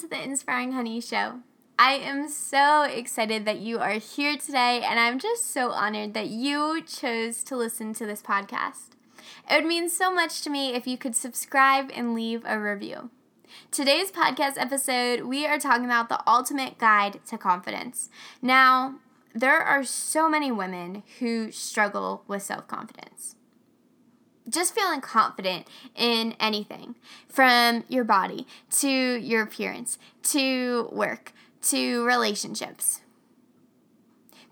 to the Inspiring Honey Show. I am so excited that you are here today, and I'm just so honored that you chose to listen to this podcast. It would mean so much to me if you could subscribe and leave a review. Today's podcast episode, we are talking about the ultimate guide to confidence. Now, there are so many women who struggle with self confidence just feeling confident in anything from your body to your appearance to work to relationships.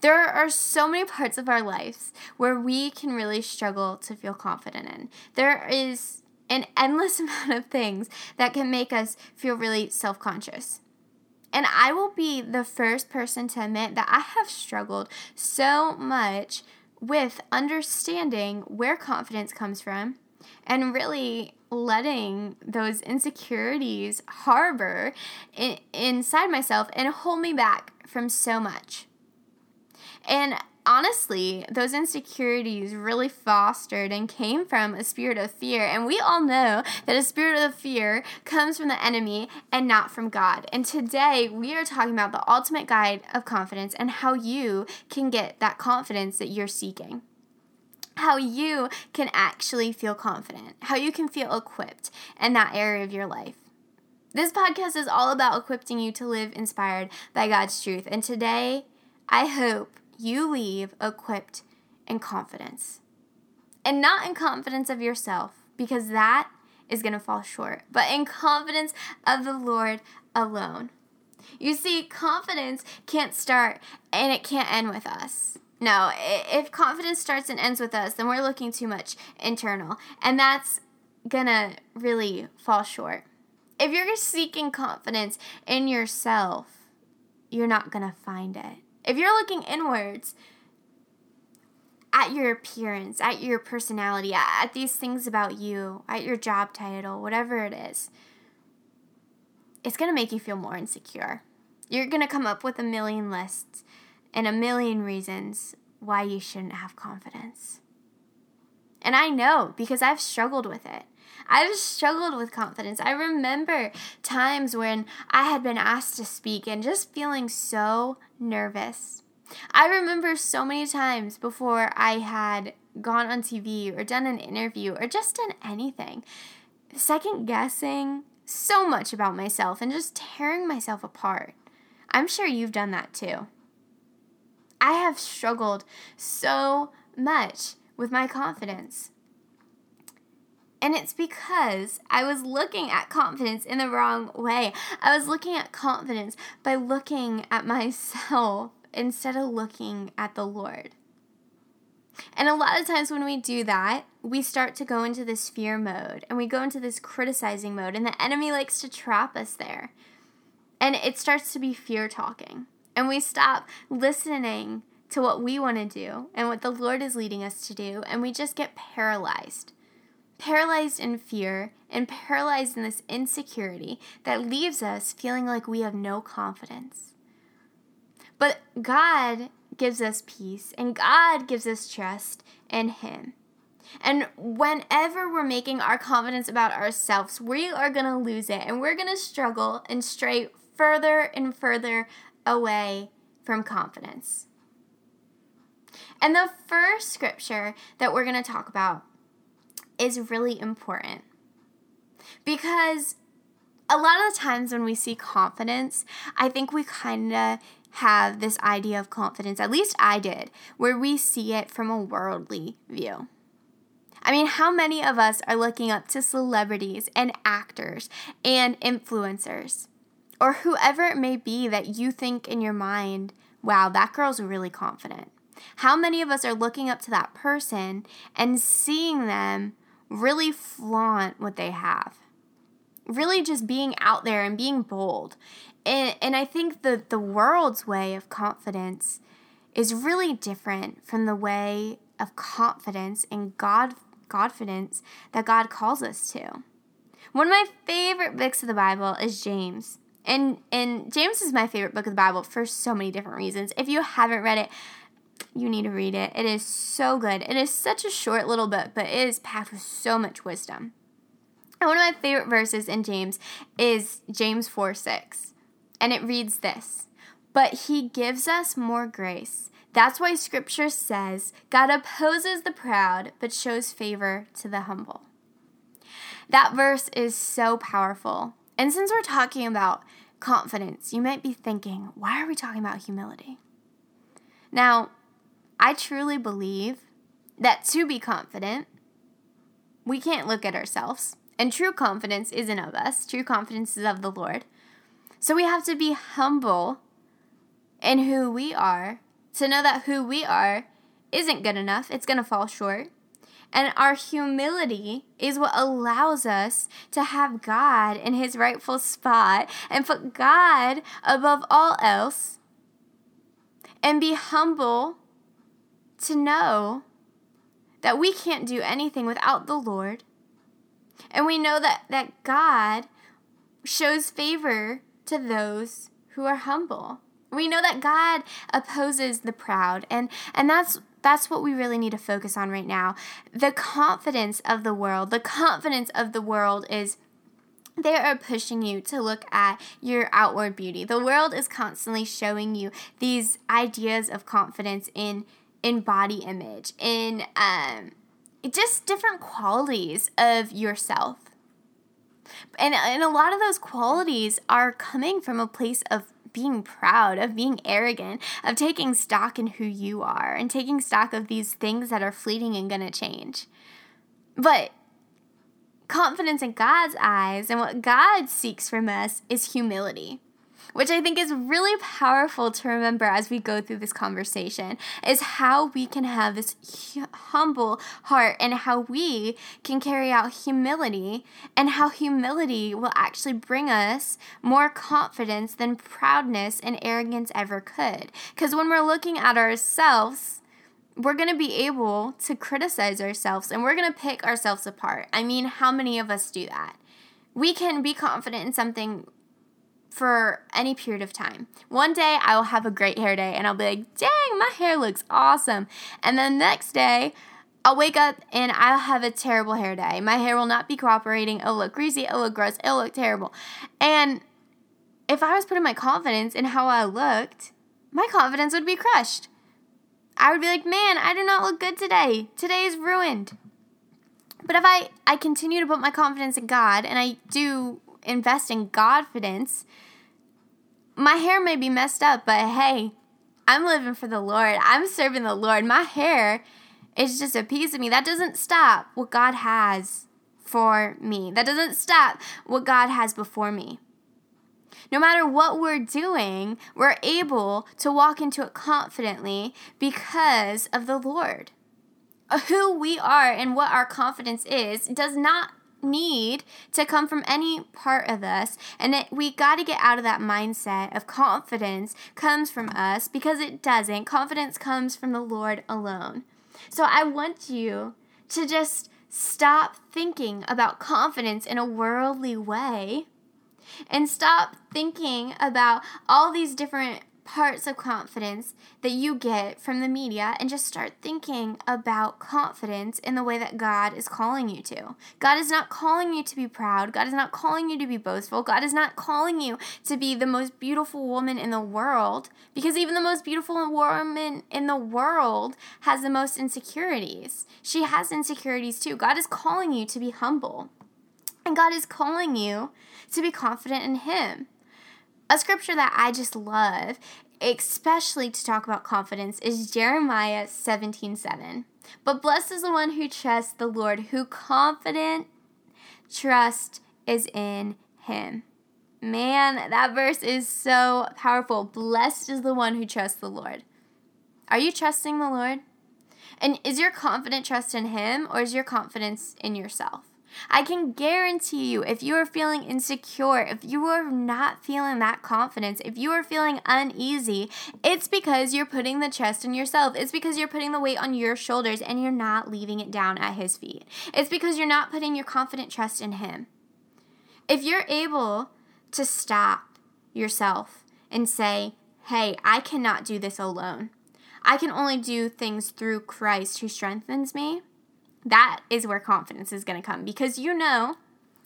There are so many parts of our lives where we can really struggle to feel confident in. There is an endless amount of things that can make us feel really self conscious. And I will be the first person to admit that I have struggled so much with understanding where confidence comes from and really letting those insecurities harbor in, inside myself and hold me back from so much. And honestly, those insecurities really fostered and came from a spirit of fear. And we all know that a spirit of fear comes from the enemy and not from God. And today we are talking about the ultimate guide of confidence and how you can get that confidence that you're seeking how you can actually feel confident, how you can feel equipped in that area of your life. This podcast is all about equipping you to live inspired by God's truth. And today, I hope you leave equipped in confidence. And not in confidence of yourself, because that is going to fall short, but in confidence of the Lord alone. You see, confidence can't start and it can't end with us. No, if confidence starts and ends with us, then we're looking too much internal, and that's gonna really fall short. If you're seeking confidence in yourself, you're not gonna find it. If you're looking inwards at your appearance, at your personality, at these things about you, at your job title, whatever it is, it's going to make you feel more insecure. You're going to come up with a million lists and a million reasons why you shouldn't have confidence. And I know because I've struggled with it. I've struggled with confidence. I remember times when I had been asked to speak and just feeling so nervous. I remember so many times before I had gone on TV or done an interview or just done anything, second guessing so much about myself and just tearing myself apart. I'm sure you've done that too. I have struggled so much with my confidence. And it's because I was looking at confidence in the wrong way. I was looking at confidence by looking at myself instead of looking at the Lord. And a lot of times when we do that, we start to go into this fear mode and we go into this criticizing mode, and the enemy likes to trap us there. And it starts to be fear talking. And we stop listening to what we want to do and what the Lord is leading us to do, and we just get paralyzed paralyzed in fear and paralyzed in this insecurity that leaves us feeling like we have no confidence. But God gives us peace and God gives us trust in Him. And whenever we're making our confidence about ourselves, we are going to lose it and we're going to struggle and stray further and further away from confidence. And the first scripture that we're going to talk about is really important because a lot of the times when we see confidence, I think we kind of have this idea of confidence, at least I did, where we see it from a worldly view. I mean, how many of us are looking up to celebrities and actors and influencers, or whoever it may be that you think in your mind, wow, that girl's really confident? How many of us are looking up to that person and seeing them really flaunt what they have. Really just being out there and being bold. And, and I think the, the world's way of confidence is really different from the way of confidence and God confidence that God calls us to. One of my favorite books of the Bible is James. And and James is my favorite book of the Bible for so many different reasons. If you haven't read it, you need to read it. It is so good. It is such a short little book, but it is packed with so much wisdom. And one of my favorite verses in James is James 4 6. And it reads this But he gives us more grace. That's why scripture says God opposes the proud, but shows favor to the humble. That verse is so powerful. And since we're talking about confidence, you might be thinking, why are we talking about humility? Now, I truly believe that to be confident, we can't look at ourselves. And true confidence isn't of us, true confidence is of the Lord. So we have to be humble in who we are to know that who we are isn't good enough, it's going to fall short. And our humility is what allows us to have God in his rightful spot and put God above all else and be humble to know that we can't do anything without the Lord. And we know that, that God shows favor to those who are humble. We know that God opposes the proud and and that's that's what we really need to focus on right now. The confidence of the world, the confidence of the world is they are pushing you to look at your outward beauty. The world is constantly showing you these ideas of confidence in in body image, in um, just different qualities of yourself. And, and a lot of those qualities are coming from a place of being proud, of being arrogant, of taking stock in who you are and taking stock of these things that are fleeting and going to change. But confidence in God's eyes and what God seeks from us is humility which I think is really powerful to remember as we go through this conversation, is how we can have this humble heart and how we can carry out humility and how humility will actually bring us more confidence than proudness and arrogance ever could. Because when we're looking at ourselves, we're going to be able to criticize ourselves and we're going to pick ourselves apart. I mean, how many of us do that? We can be confident in something for any period of time. One day I will have a great hair day and I'll be like, dang, my hair looks awesome. And then the next day, I'll wake up and I'll have a terrible hair day. My hair will not be cooperating. It'll look greasy. It'll look gross. It'll look terrible. And if I was putting my confidence in how I looked, my confidence would be crushed. I would be like, man, I do not look good today. Today is ruined. But if I, I continue to put my confidence in God and I do invest in confidence, my hair may be messed up, but hey, I'm living for the Lord. I'm serving the Lord. My hair is just a piece of me. That doesn't stop what God has for me. That doesn't stop what God has before me. No matter what we're doing, we're able to walk into it confidently because of the Lord. Who we are and what our confidence is does not need to come from any part of us. And it, we got to get out of that mindset of confidence comes from us because it doesn't. Confidence comes from the lord alone. So i want you to just stop thinking about confidence in a worldly way and stop thinking about all these different parts of confidence that you get from the media and just start thinking about confidence in the way that God is calling you to. God is not calling you to be proud. God is not calling you to be boastful. God is not calling you to be the most beautiful woman in the world because even the most beautiful woman in the world has the most insecurities. She has insecurities too. God is calling you to be humble. And God is calling you to be confident in Him a scripture that I just love, especially to talk about confidence, is Jeremiah 17 7. But blessed is the one who trusts the Lord, who confident trust is in him. Man, that verse is so powerful. Blessed is the one who trusts the Lord. Are you trusting the Lord? And is your confident trust in him or is your confidence in yourself? I can guarantee you, if you are feeling insecure, if you are not feeling that confidence, if you are feeling uneasy, it's because you're putting the trust in yourself. It's because you're putting the weight on your shoulders and you're not leaving it down at His feet. It's because you're not putting your confident trust in Him. If you're able to stop yourself and say, hey, I cannot do this alone. I can only do things through Christ who strengthens me that is where confidence is going to come because you know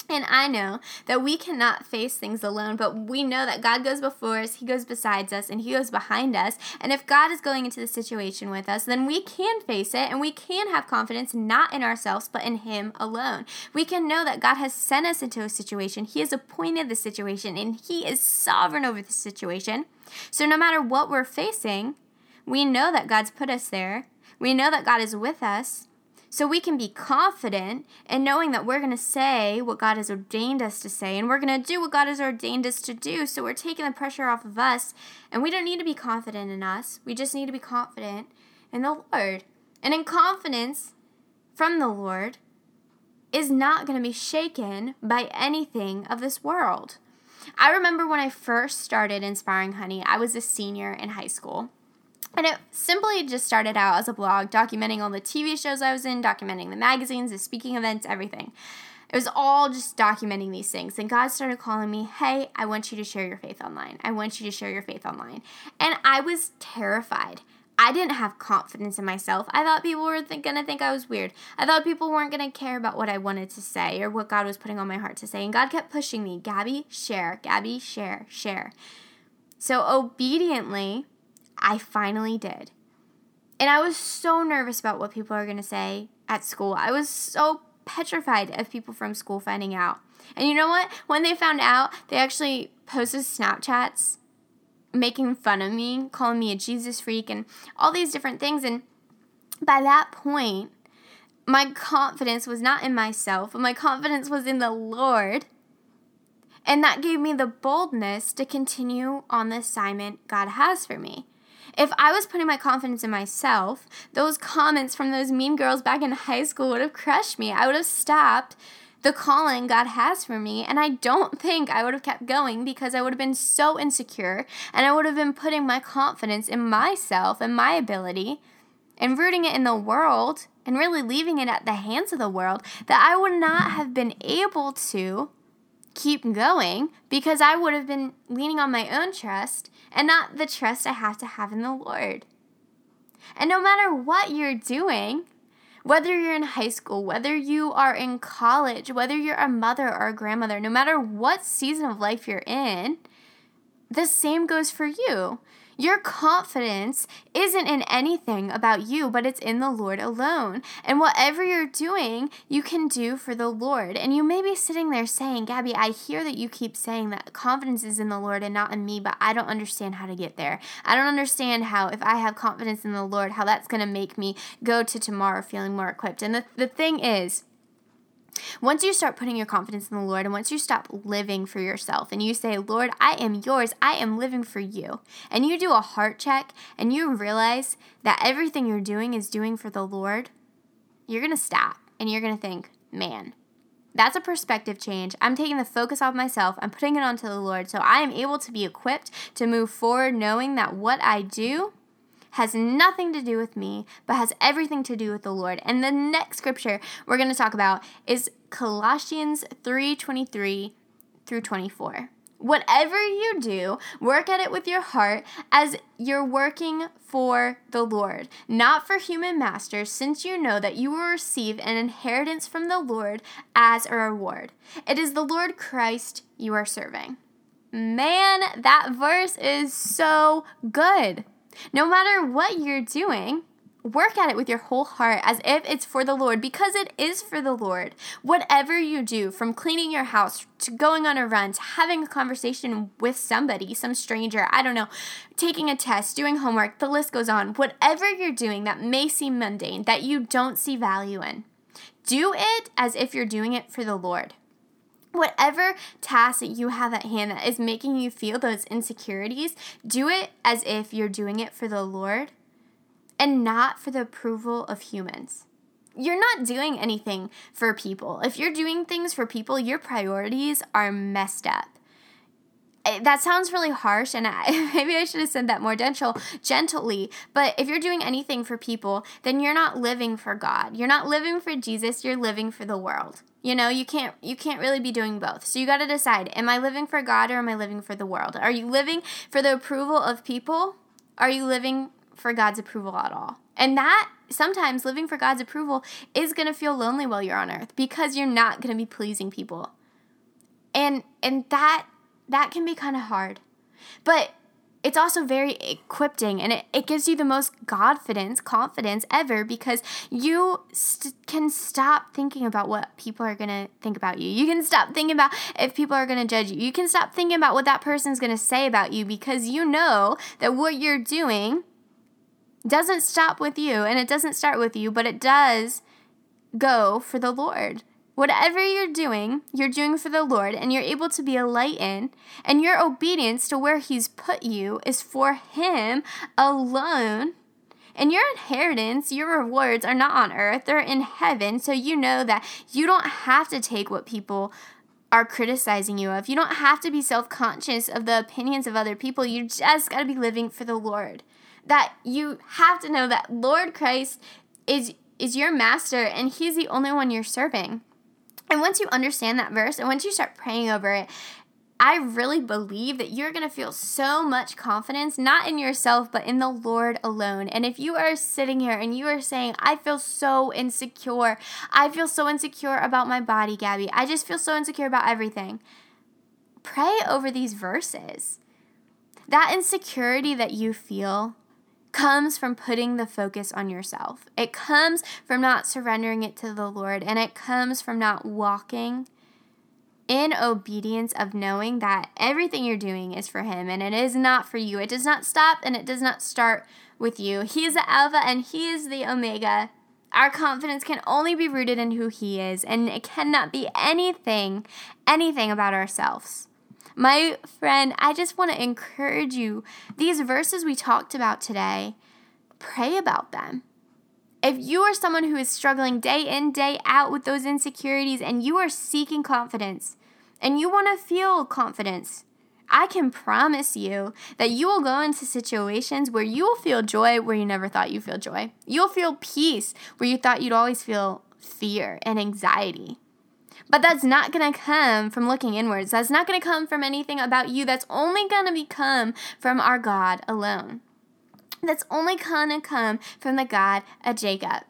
And I know that we cannot face things alone, but we know that God goes before us, He goes besides us, and He goes behind us. And if God is going into the situation with us, then we can face it and we can have confidence not in ourselves, but in Him alone. We can know that God has sent us into a situation, He has appointed the situation, and He is sovereign over the situation. So no matter what we're facing, we know that God's put us there. We know that God is with us. So we can be confident in knowing that we're going to say what God has ordained us to say and we're going to do what God has ordained us to do. So we're taking the pressure off of us and we don't need to be confident in us. We just need to be confident in the Lord. And in confidence from the Lord is not going to be shaken by anything of this world. I remember when I first started Inspiring Honey, I was a senior in high school. And it simply just started out as a blog documenting all the TV shows I was in, documenting the magazines, the speaking events, everything. It was all just documenting these things. And God started calling me, hey, I want you to share your faith online. I want you to share your faith online. And I was terrified. I didn't have confidence in myself. I thought people were th- going to think I was weird. I thought people weren't going to care about what I wanted to say or what God was putting on my heart to say. And God kept pushing me, Gabby, share, Gabby, share, share. So obediently, I finally did. And I was so nervous about what people are going to say at school. I was so petrified of people from school finding out. And you know what? When they found out, they actually posted Snapchats making fun of me, calling me a Jesus freak, and all these different things. And by that point, my confidence was not in myself, but my confidence was in the Lord. And that gave me the boldness to continue on the assignment God has for me. If I was putting my confidence in myself, those comments from those mean girls back in high school would have crushed me. I would have stopped the calling God has for me. And I don't think I would have kept going because I would have been so insecure and I would have been putting my confidence in myself and my ability and rooting it in the world and really leaving it at the hands of the world that I would not have been able to keep going because I would have been leaning on my own trust and not the trust I have to have in the Lord. And no matter what you're doing, whether you're in high school, whether you are in college, whether you're a mother or a grandmother, no matter what season of life you're in, the same goes for you. Your confidence isn't in anything about you, but it's in the Lord alone. And whatever you're doing, you can do for the Lord. And you may be sitting there saying, Gabby, I hear that you keep saying that confidence is in the Lord and not in me, but I don't understand how to get there. I don't understand how, if I have confidence in the Lord, how that's going to make me go to tomorrow feeling more equipped. And the, the thing is, once you start putting your confidence in the Lord and once you stop living for yourself and you say, Lord, I am yours, I am living for you, and you do a heart check and you realize that everything you're doing is doing for the Lord, you're going to stop and you're going to think, man, that's a perspective change. I'm taking the focus off myself, I'm putting it onto the Lord, so I am able to be equipped to move forward knowing that what I do has nothing to do with me, but has everything to do with the Lord. And the next scripture we're going to talk about is Colossians 3:23 through 24. Whatever you do, work at it with your heart as you're working for the Lord, not for human masters, since you know that you will receive an inheritance from the Lord as a reward. It is the Lord Christ you are serving. Man, that verse is so good. No matter what you're doing, work at it with your whole heart as if it's for the Lord because it is for the Lord. Whatever you do, from cleaning your house to going on a run to having a conversation with somebody, some stranger, I don't know, taking a test, doing homework, the list goes on. Whatever you're doing that may seem mundane, that you don't see value in, do it as if you're doing it for the Lord whatever task that you have at hand that is making you feel those insecurities, do it as if you're doing it for the Lord and not for the approval of humans. You're not doing anything for people. If you're doing things for people, your priorities are messed up. Eh, that sounds really harsh, and I, maybe I should have said that more gentle, gently. But if you're doing anything for people, then you're not living for God. You're not living for Jesus. You're living for the world. You know, you can't you can't really be doing both. So you got to decide, am I living for God or am I living for the world? Are you living for the approval of people? Are you living for God's approval at all? And that sometimes living for God's approval is going to feel lonely while you're on earth because you're not going to be pleasing people. And and that that can be kind of hard. But it's also very equipping and it, it gives you the most confidence confidence ever because you st- can stop thinking about what people are going to think about you. You can stop thinking about if people are going to judge you. You can stop thinking about what that person's going to say about you because you know that what you're doing doesn't stop with you and it doesn't start with you but it does go for the lord Whatever you're doing, you're doing for the Lord, and you're able to be a light in, and your obedience to where He's put you is for Him alone. And your inheritance, your rewards are not on earth, they're in heaven. So you know that you don't have to take what people are criticizing you of. You don't have to be self conscious of the opinions of other people. You just got to be living for the Lord. That you have to know that Lord Christ is is your master and he's the only one you're serving. And once you understand that verse and once you start praying over it, I really believe that you're going to feel so much confidence, not in yourself, but in the Lord alone. And if you are sitting here and you are saying, I feel so insecure, I feel so insecure about my body, Gabby, I just feel so insecure about everything, pray over these verses. That insecurity that you feel, comes from putting the focus on yourself. It comes from not surrendering it to the Lord, and it comes from not walking in obedience of knowing that everything you're doing is for Him and it is not for you. It does not stop and it does not start with you. He is the Alpha and He is the Omega. Our confidence can only be rooted in who He is, and it cannot be anything, anything about ourselves. My friend, I just want to encourage you. These verses we talked about today, pray about them. If you are someone who is struggling day in, day out with those insecurities and you are seeking confidence and you want to feel confidence, I can promise you that you will go into situations where you will feel joy where you never thought you'd feel joy. You'll feel peace where you thought you'd always feel fear and anxiety. But that's not going to come from looking inwards. That's not going to come from anything about you. That's only going to become from our God alone. That's only going to come from the God of Jacob.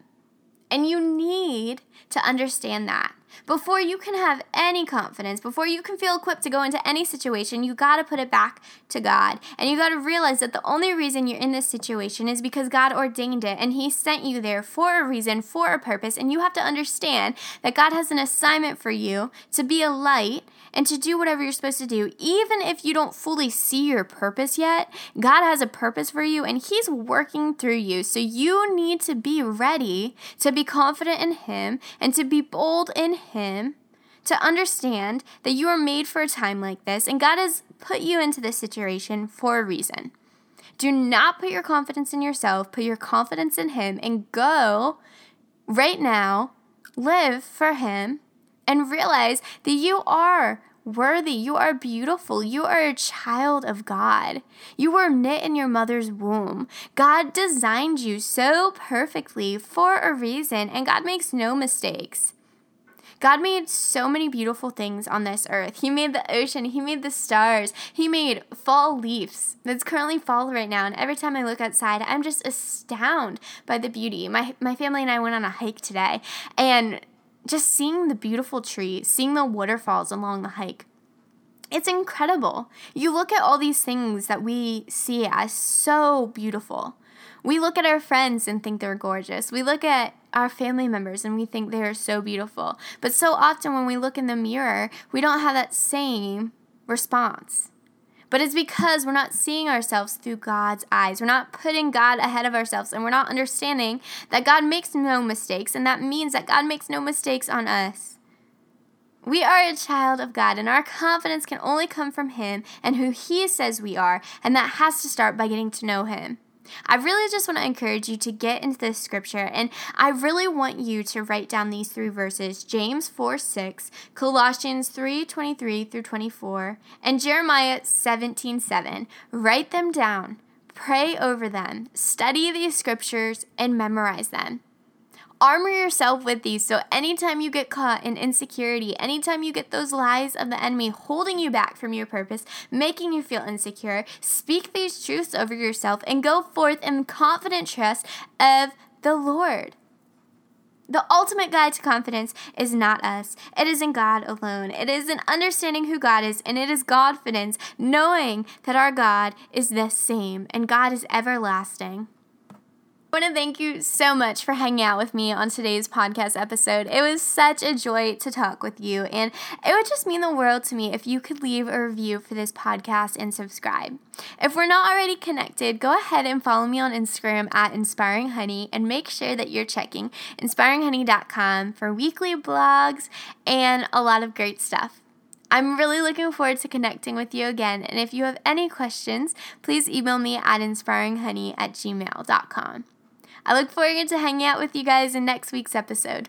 And you need to understand that. Before you can have any confidence, before you can feel equipped to go into any situation, you got to put it back to God. And you got to realize that the only reason you're in this situation is because God ordained it and He sent you there for a reason, for a purpose. And you have to understand that God has an assignment for you to be a light and to do whatever you're supposed to do. Even if you don't fully see your purpose yet, God has a purpose for you and He's working through you. So you need to be ready to be confident in Him and to be bold in Him. To understand that you are made for a time like this, and God has put you into this situation for a reason. Do not put your confidence in yourself, put your confidence in Him, and go right now, live for Him, and realize that you are worthy. You are beautiful. You are a child of God. You were knit in your mother's womb. God designed you so perfectly for a reason, and God makes no mistakes. God made so many beautiful things on this earth. He made the ocean, He made the stars, He made fall leaves. It's currently fall right now, and every time I look outside, I'm just astounded by the beauty. My, my family and I went on a hike today, and just seeing the beautiful trees, seeing the waterfalls along the hike. It's incredible. You look at all these things that we see as so beautiful. We look at our friends and think they're gorgeous. We look at our family members and we think they are so beautiful. But so often when we look in the mirror, we don't have that same response. But it's because we're not seeing ourselves through God's eyes. We're not putting God ahead of ourselves and we're not understanding that God makes no mistakes. And that means that God makes no mistakes on us. We are a child of God, and our confidence can only come from Him and who He says we are, and that has to start by getting to know Him. I really just want to encourage you to get into this scripture, and I really want you to write down these three verses James 4 6, Colossians 3 23 through 24, and Jeremiah 17 7. Write them down, pray over them, study these scriptures, and memorize them. Armor yourself with these so anytime you get caught in insecurity, anytime you get those lies of the enemy holding you back from your purpose, making you feel insecure, speak these truths over yourself and go forth in confident trust of the Lord. The ultimate guide to confidence is not us. It is in God alone. It is in understanding who God is, and it is Godfidence, knowing that our God is the same and God is everlasting. I want to thank you so much for hanging out with me on today's podcast episode. It was such a joy to talk with you, and it would just mean the world to me if you could leave a review for this podcast and subscribe. If we're not already connected, go ahead and follow me on Instagram at Inspiring Honey and make sure that you're checking inspiringhoney.com for weekly blogs and a lot of great stuff. I'm really looking forward to connecting with you again, and if you have any questions, please email me at inspiringhoney at gmail.com. I look forward to hanging out with you guys in next week's episode.